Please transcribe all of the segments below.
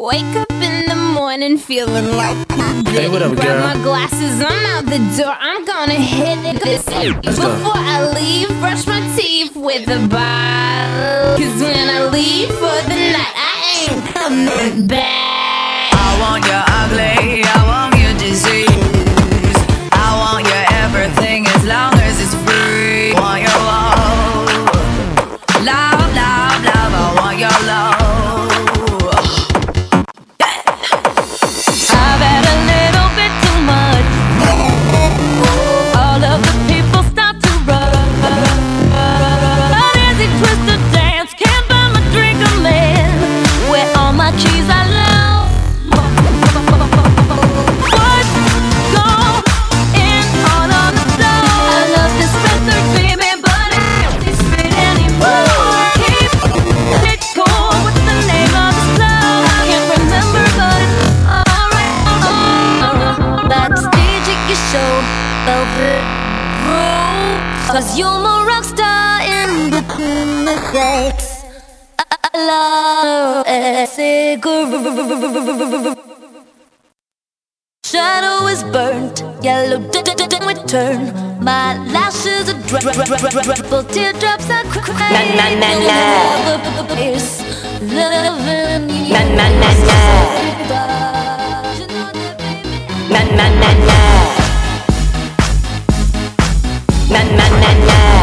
Wake up in the morning feeling like Hey, what up, Grab my glasses, I'm out the door. I'm gonna hit it this Let's go. before I leave. Brush my teeth with a bottle. Cause when I leave for the night, I ain't coming back. I want you ugly, I want you disease. Cigarette. Shadow is burnt, yellow d- d- d- return. My lashes are dry, dry, dry, dry, dry, teardrops are crying. Na, na, na, na. Loving you. Na, na, na. Na na na na. Na na na na. Na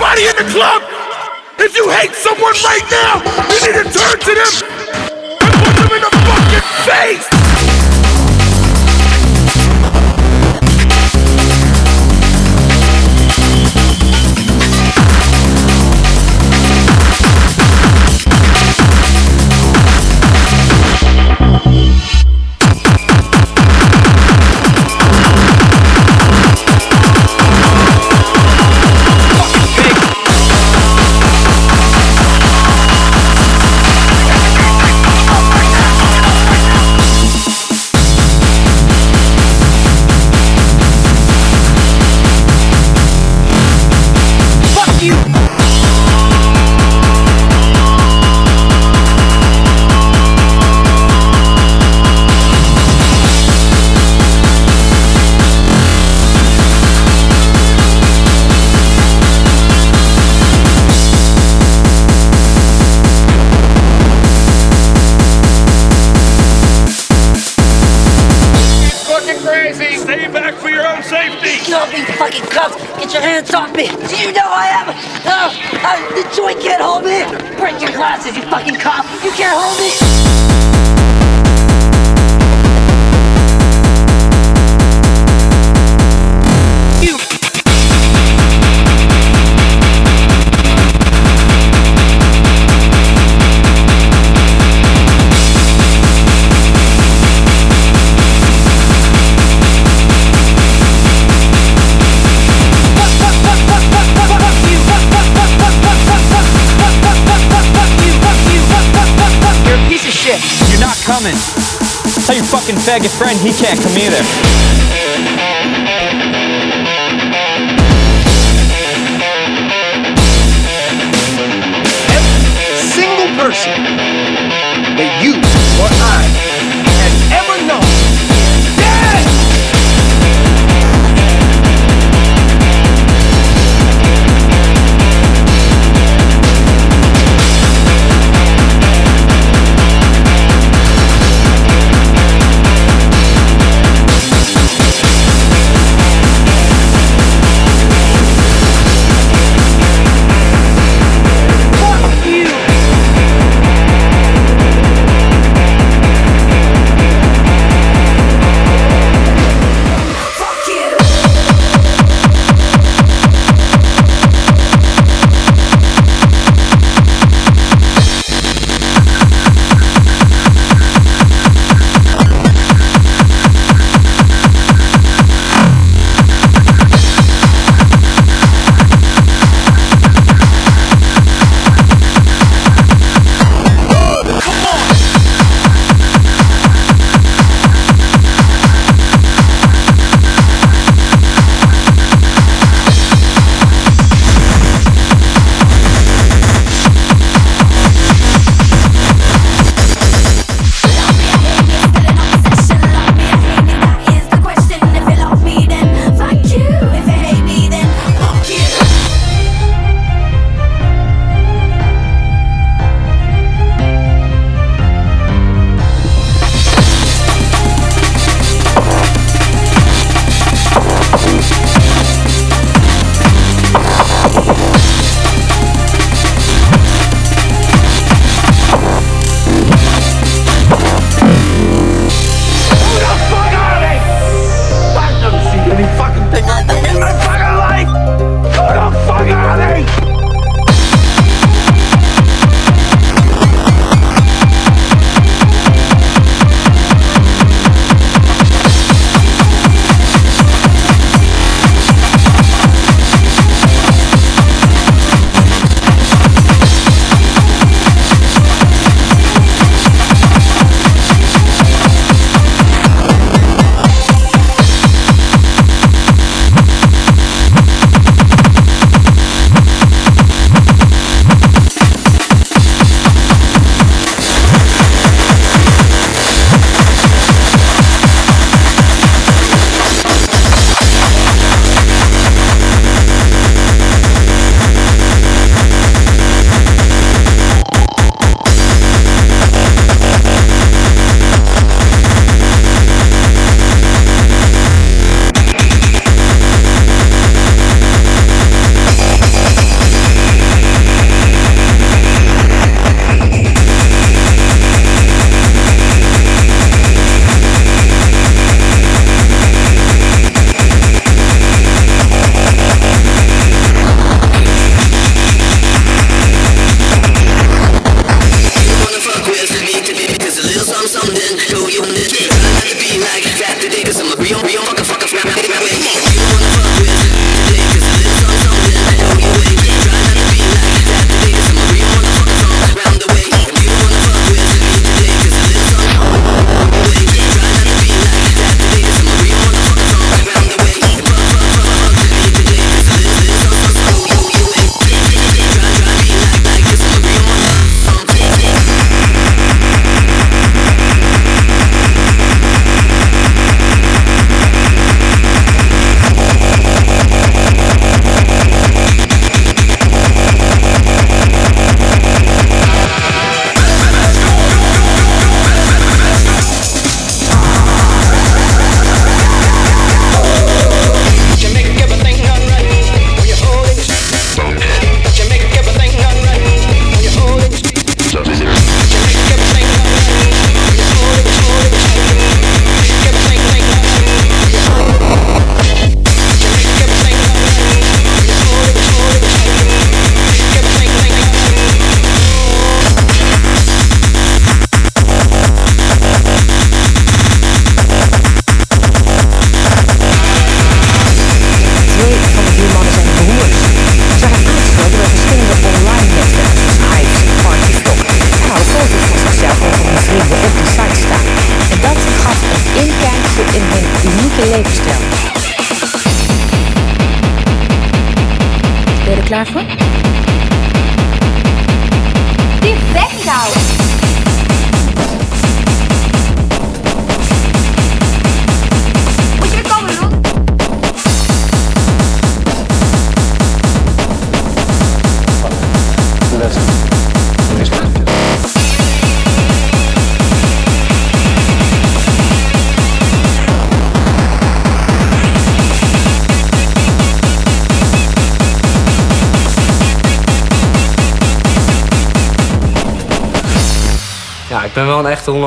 Everybody in the club, if you hate someone right now, you need to turn to them and put them in the fucking face. Fucking faggot friend he can't come either.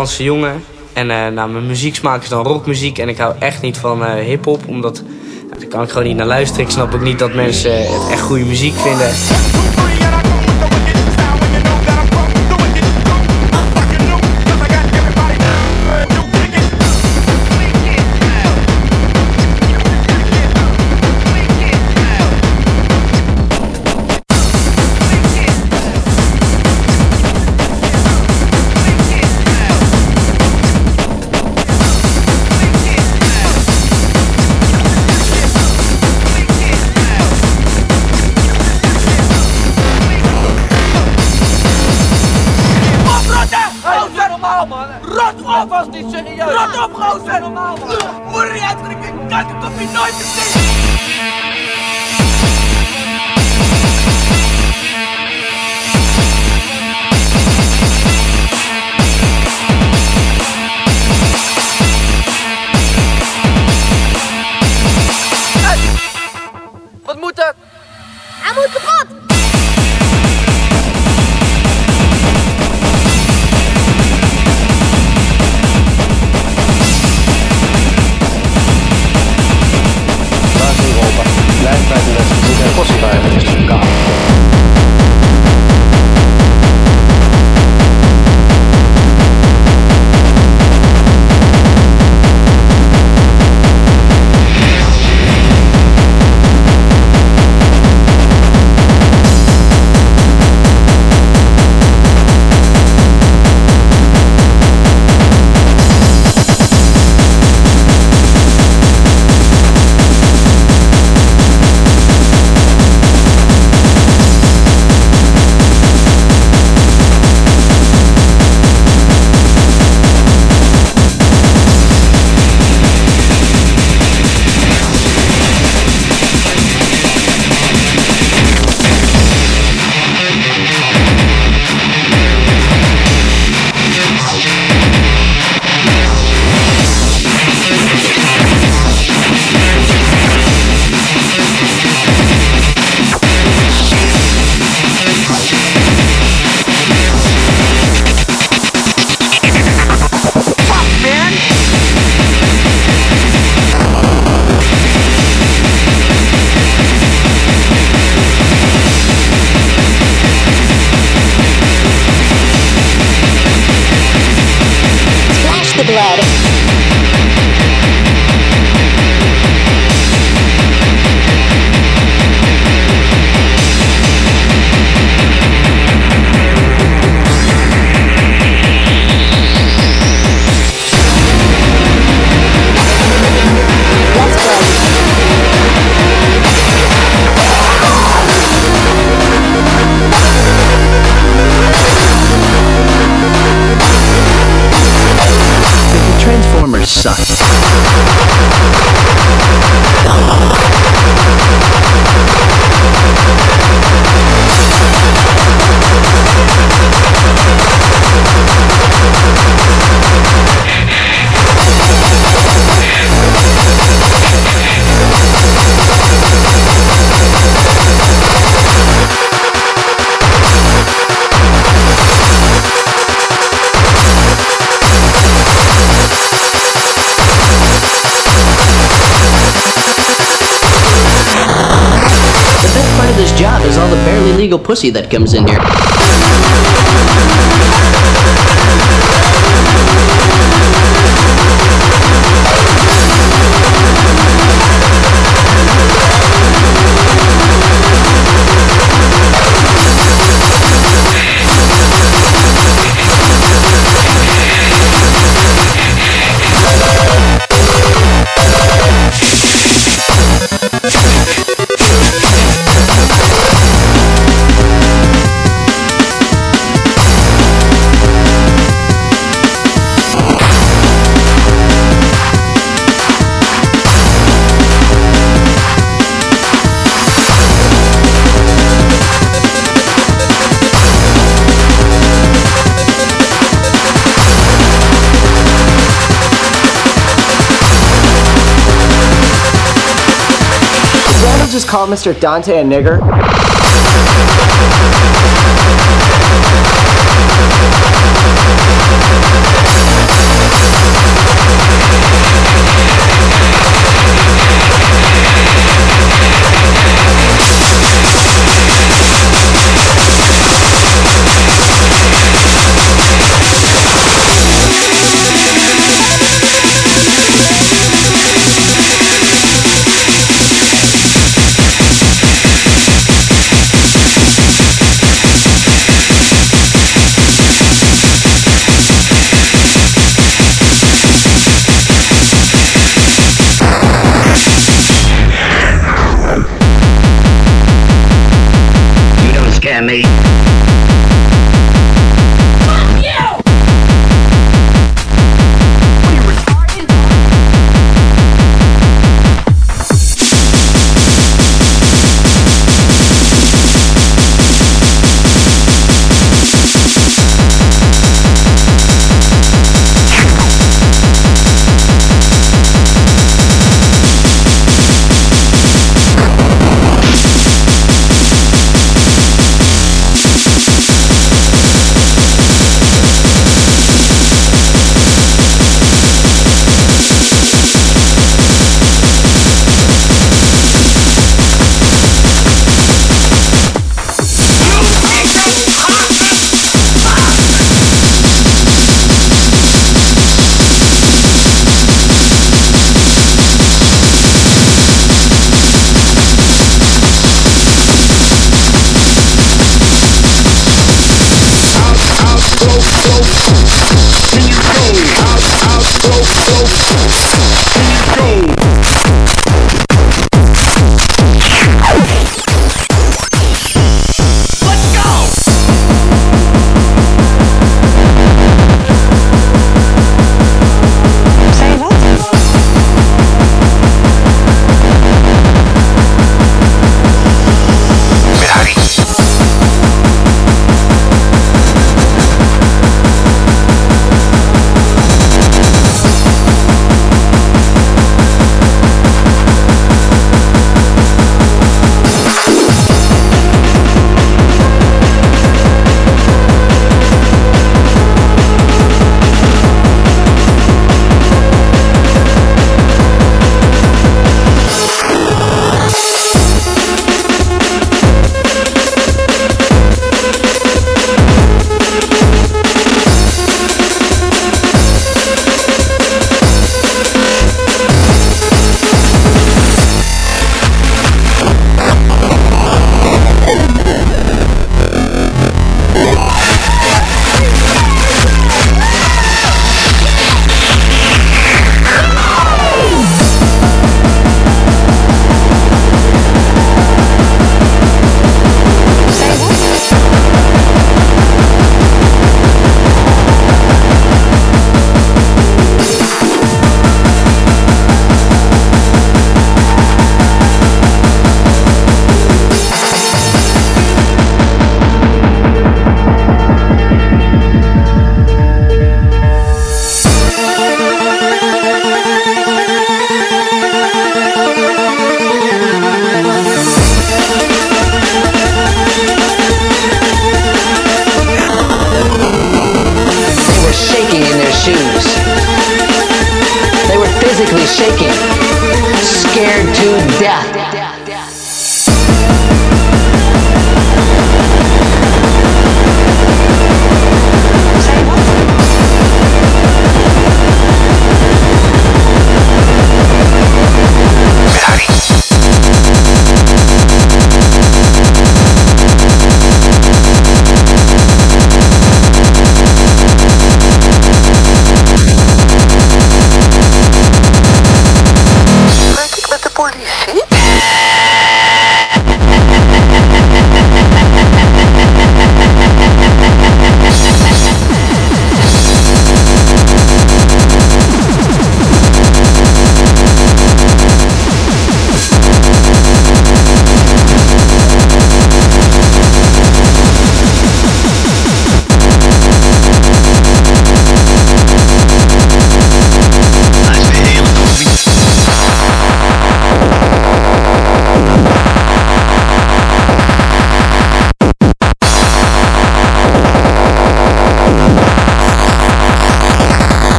Hollandse jongen. En eh, nou, mijn muzieksmaak is dan rockmuziek. En ik hou echt niet van eh hip-hop, omdat daar kan ik gewoon niet naar luisteren. Ik snap ook niet dat mensen eh, het echt goede muziek vinden. Rot op als niet serieus. Rot op, gozer. normaal. Moeder niet uitdrukken. Kijk, ik kom je nooit te zien. The barely legal pussy that comes in here. Mr. Dante a nigger? You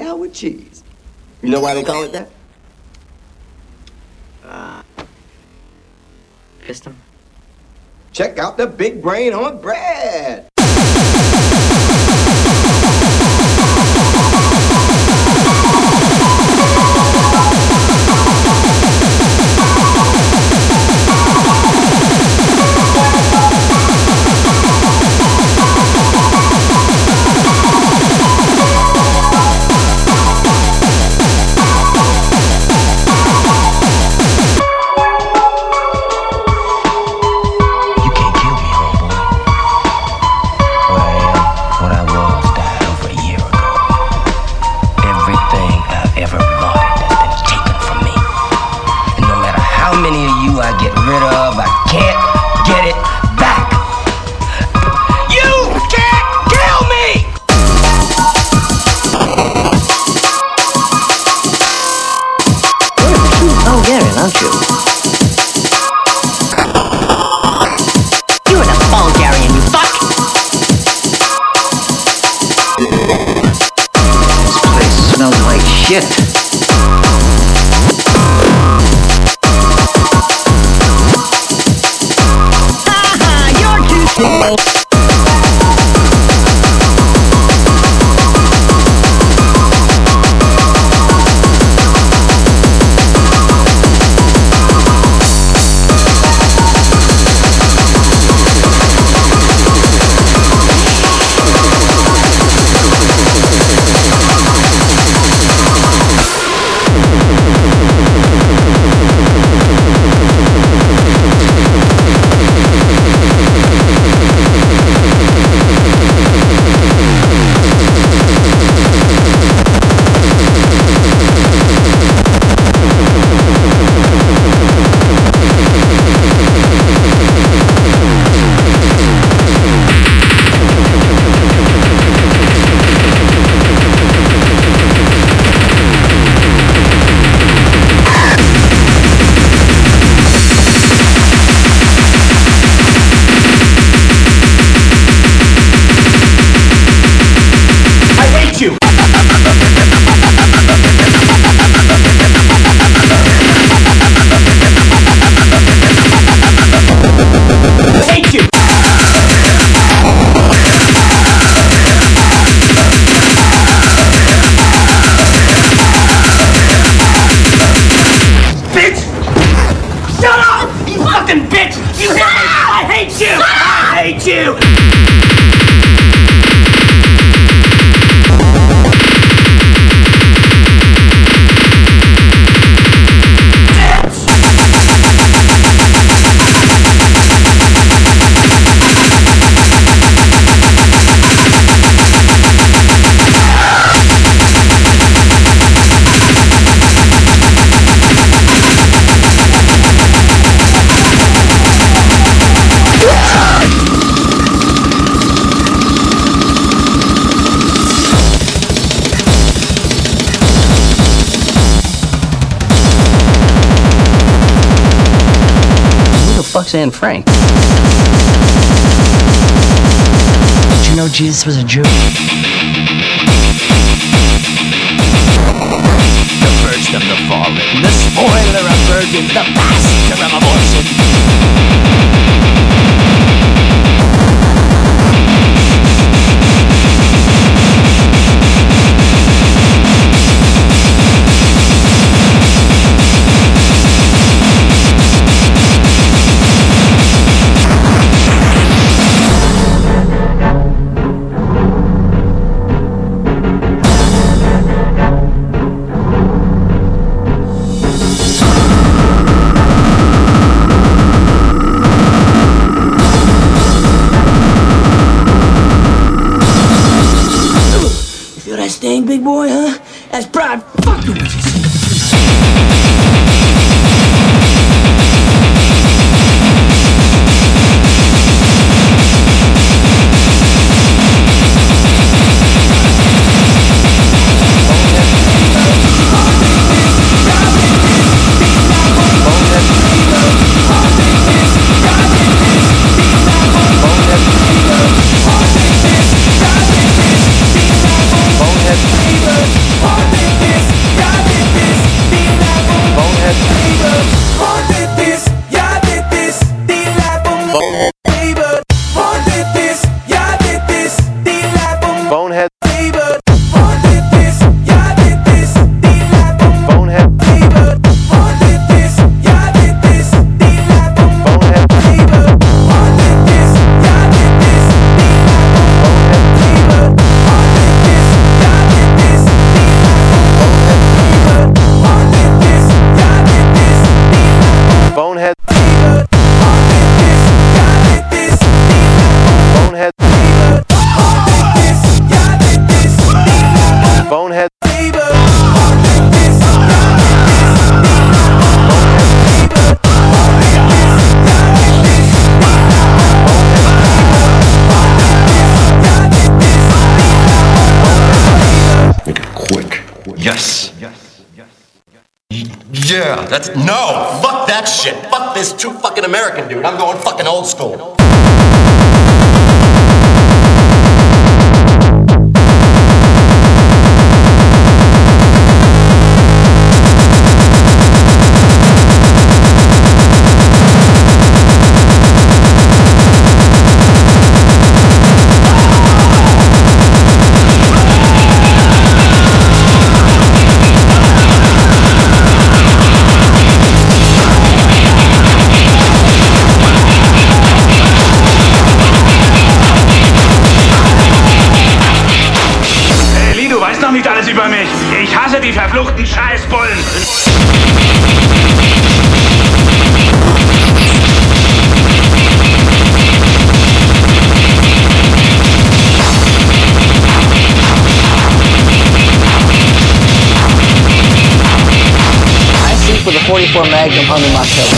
there with cheese. You know why they call it that? Uh, custom. Check out the big brain on Brad. Roxanne Frank. Did you know Jesus was a Jew? The first of the fallen, the spoiler of virgins, the of abortion. Super Mega Mano Marcelo.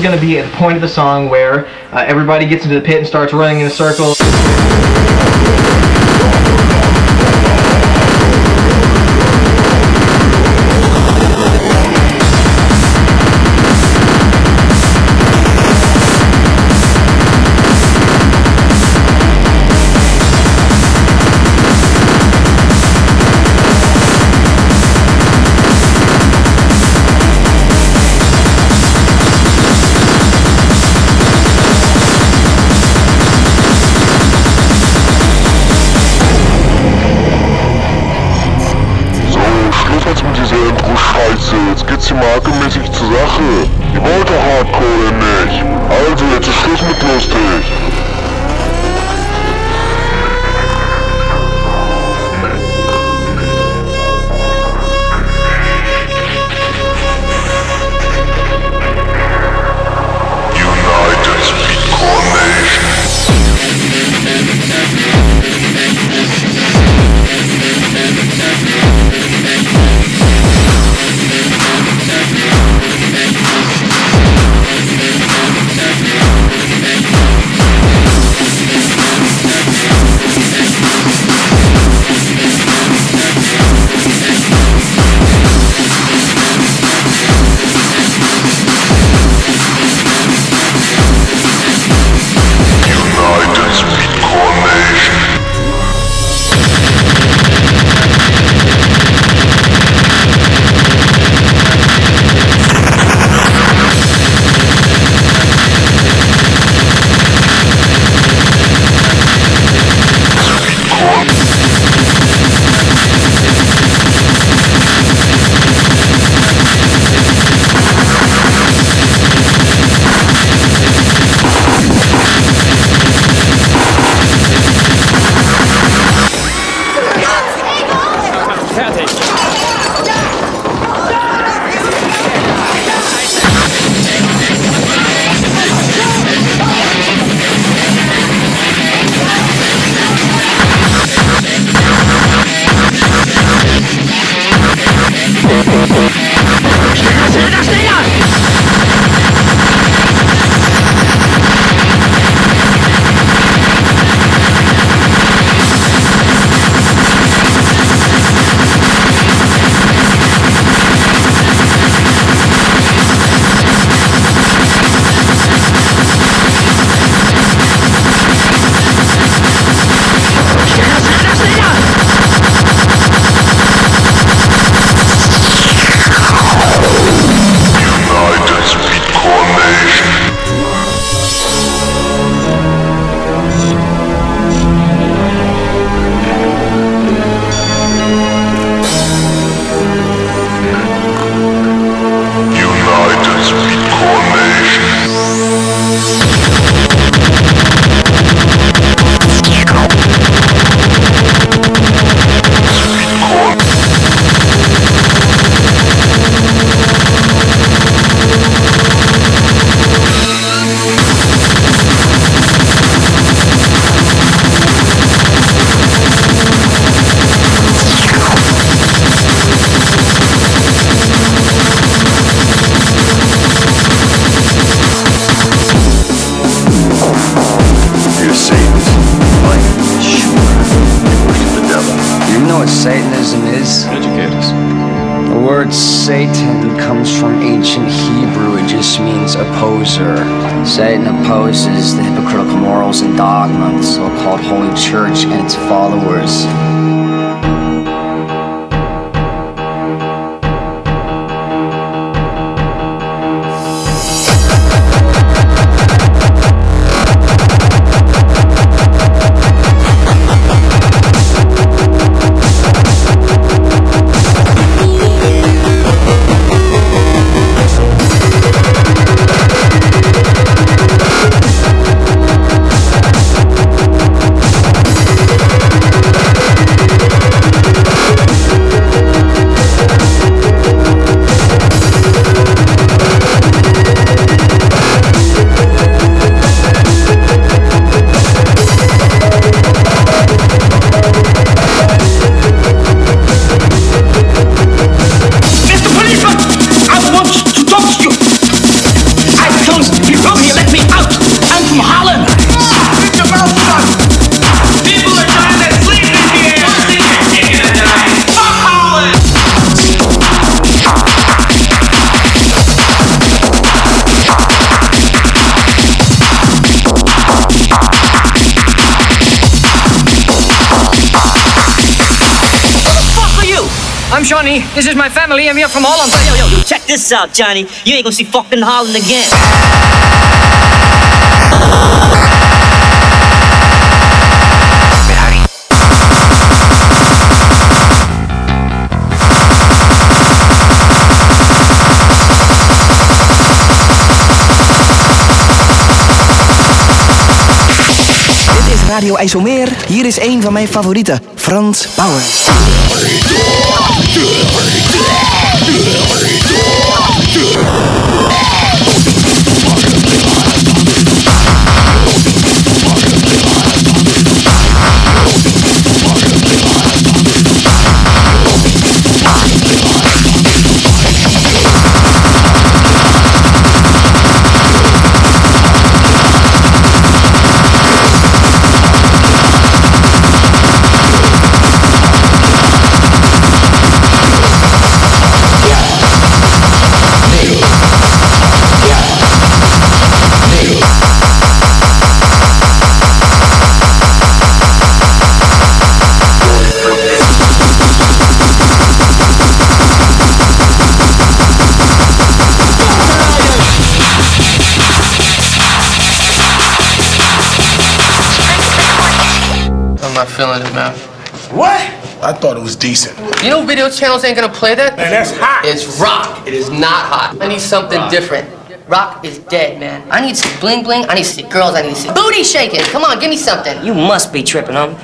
is going to be at the point of the song where uh, everybody gets into the pit and starts running in a circle. Scheiße, die wollte Hardcore nicht. Also jetzt ist Schluss mit lustig. Word Satan comes from ancient Hebrew. It just means opposer. Satan opposes the hypocritical morals and dogma of the so-called Holy Church and its followers. I'm here from Holland. Yo, yo, yo, check this out, Johnny. You ain't gonna see fucking Holland again. Dit is Radio IJsselmeer. Hier is een van mijn favorieten, Frans Bauer. Decent. You know video channels ain't gonna play that? Man, that's hot. It's rock. It is not hot. I need something different. Rock is dead, man. I need some bling bling. I need to see girls. I need to see booty shaking. Come on, give me something. You must be tripping, huh?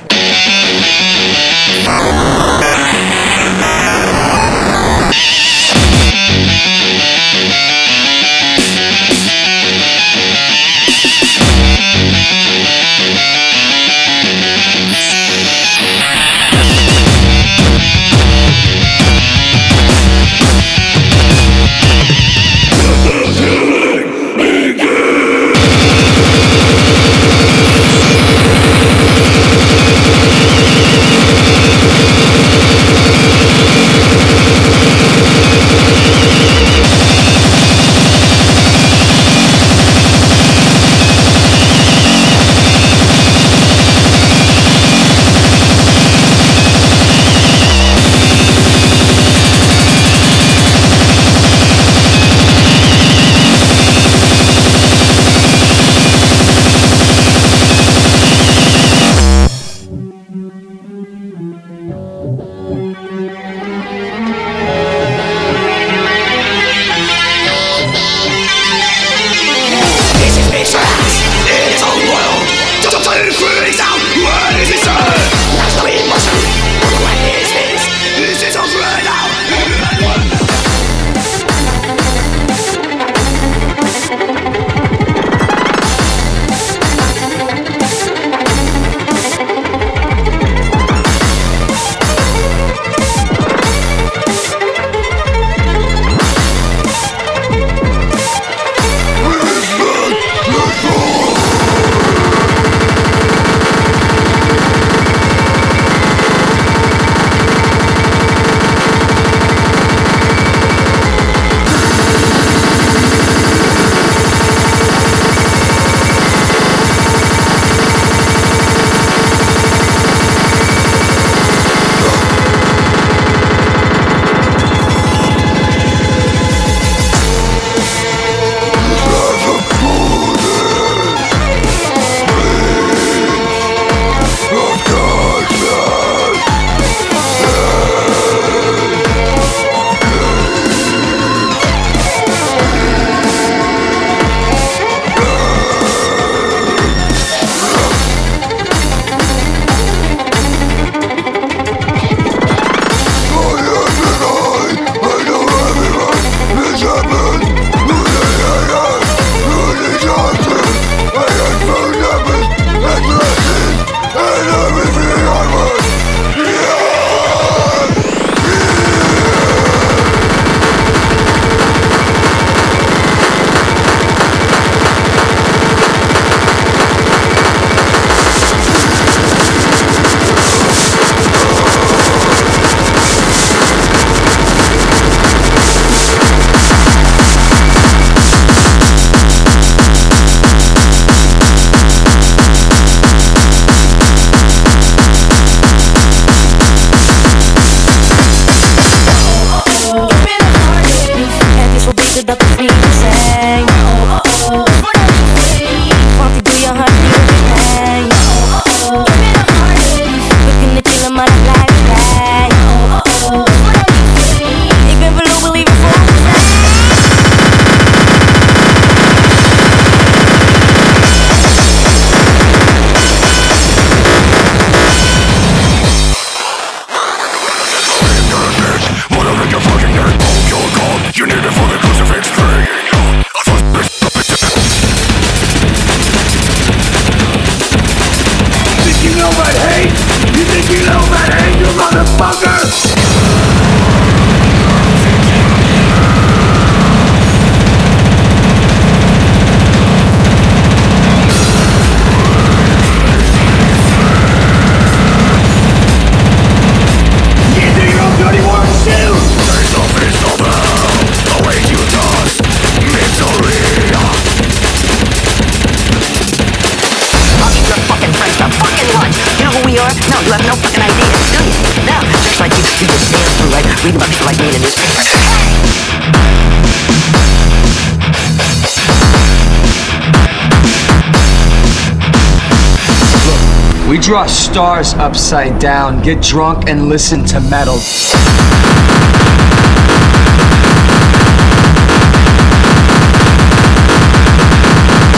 Draw stars upside down, get drunk, and listen to metal.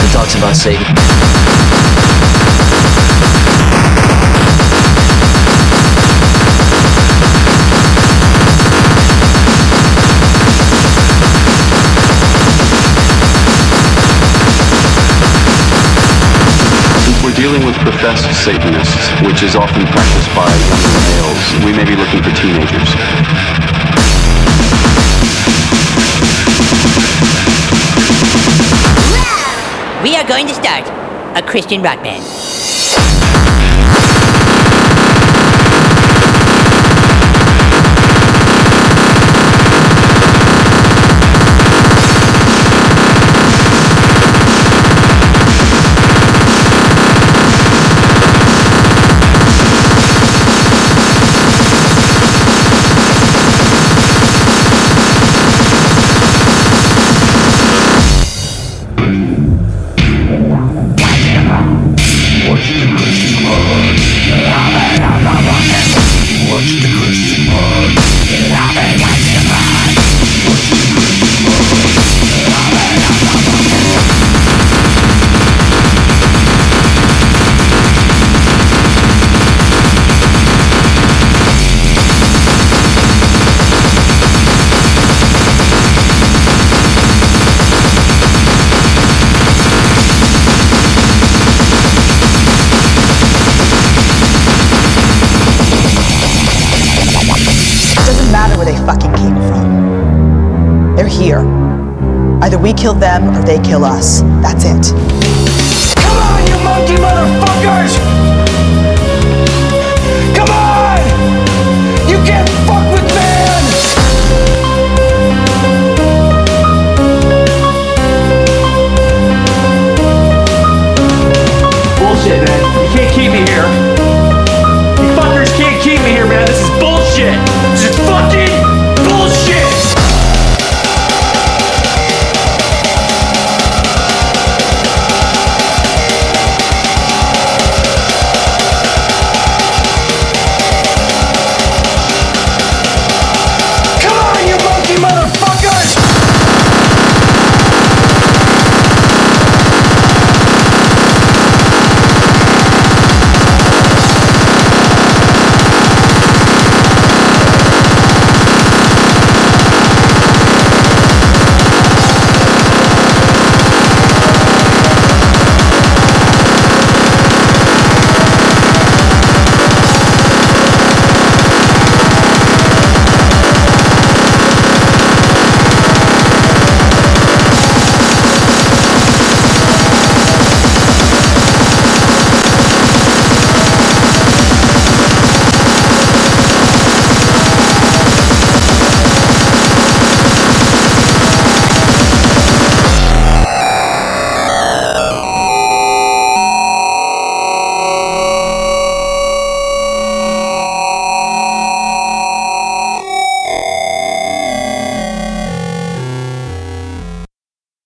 It talks about Satan. Dealing with professed Satanists, which is often practiced by younger males, we may be looking for teenagers. We are going to start a Christian rock band. Kill them or they kill us. That's it.